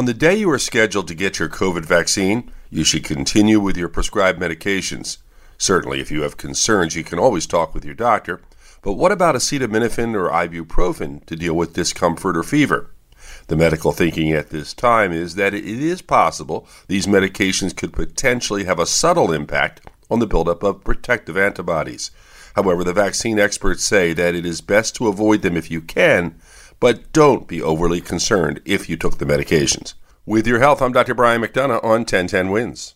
On the day you are scheduled to get your COVID vaccine, you should continue with your prescribed medications. Certainly, if you have concerns, you can always talk with your doctor. But what about acetaminophen or ibuprofen to deal with discomfort or fever? The medical thinking at this time is that it is possible these medications could potentially have a subtle impact on the buildup of protective antibodies. However, the vaccine experts say that it is best to avoid them if you can, but don't be overly concerned if you took the medications. With your health, I'm Dr. Brian McDonough on 1010 Wins.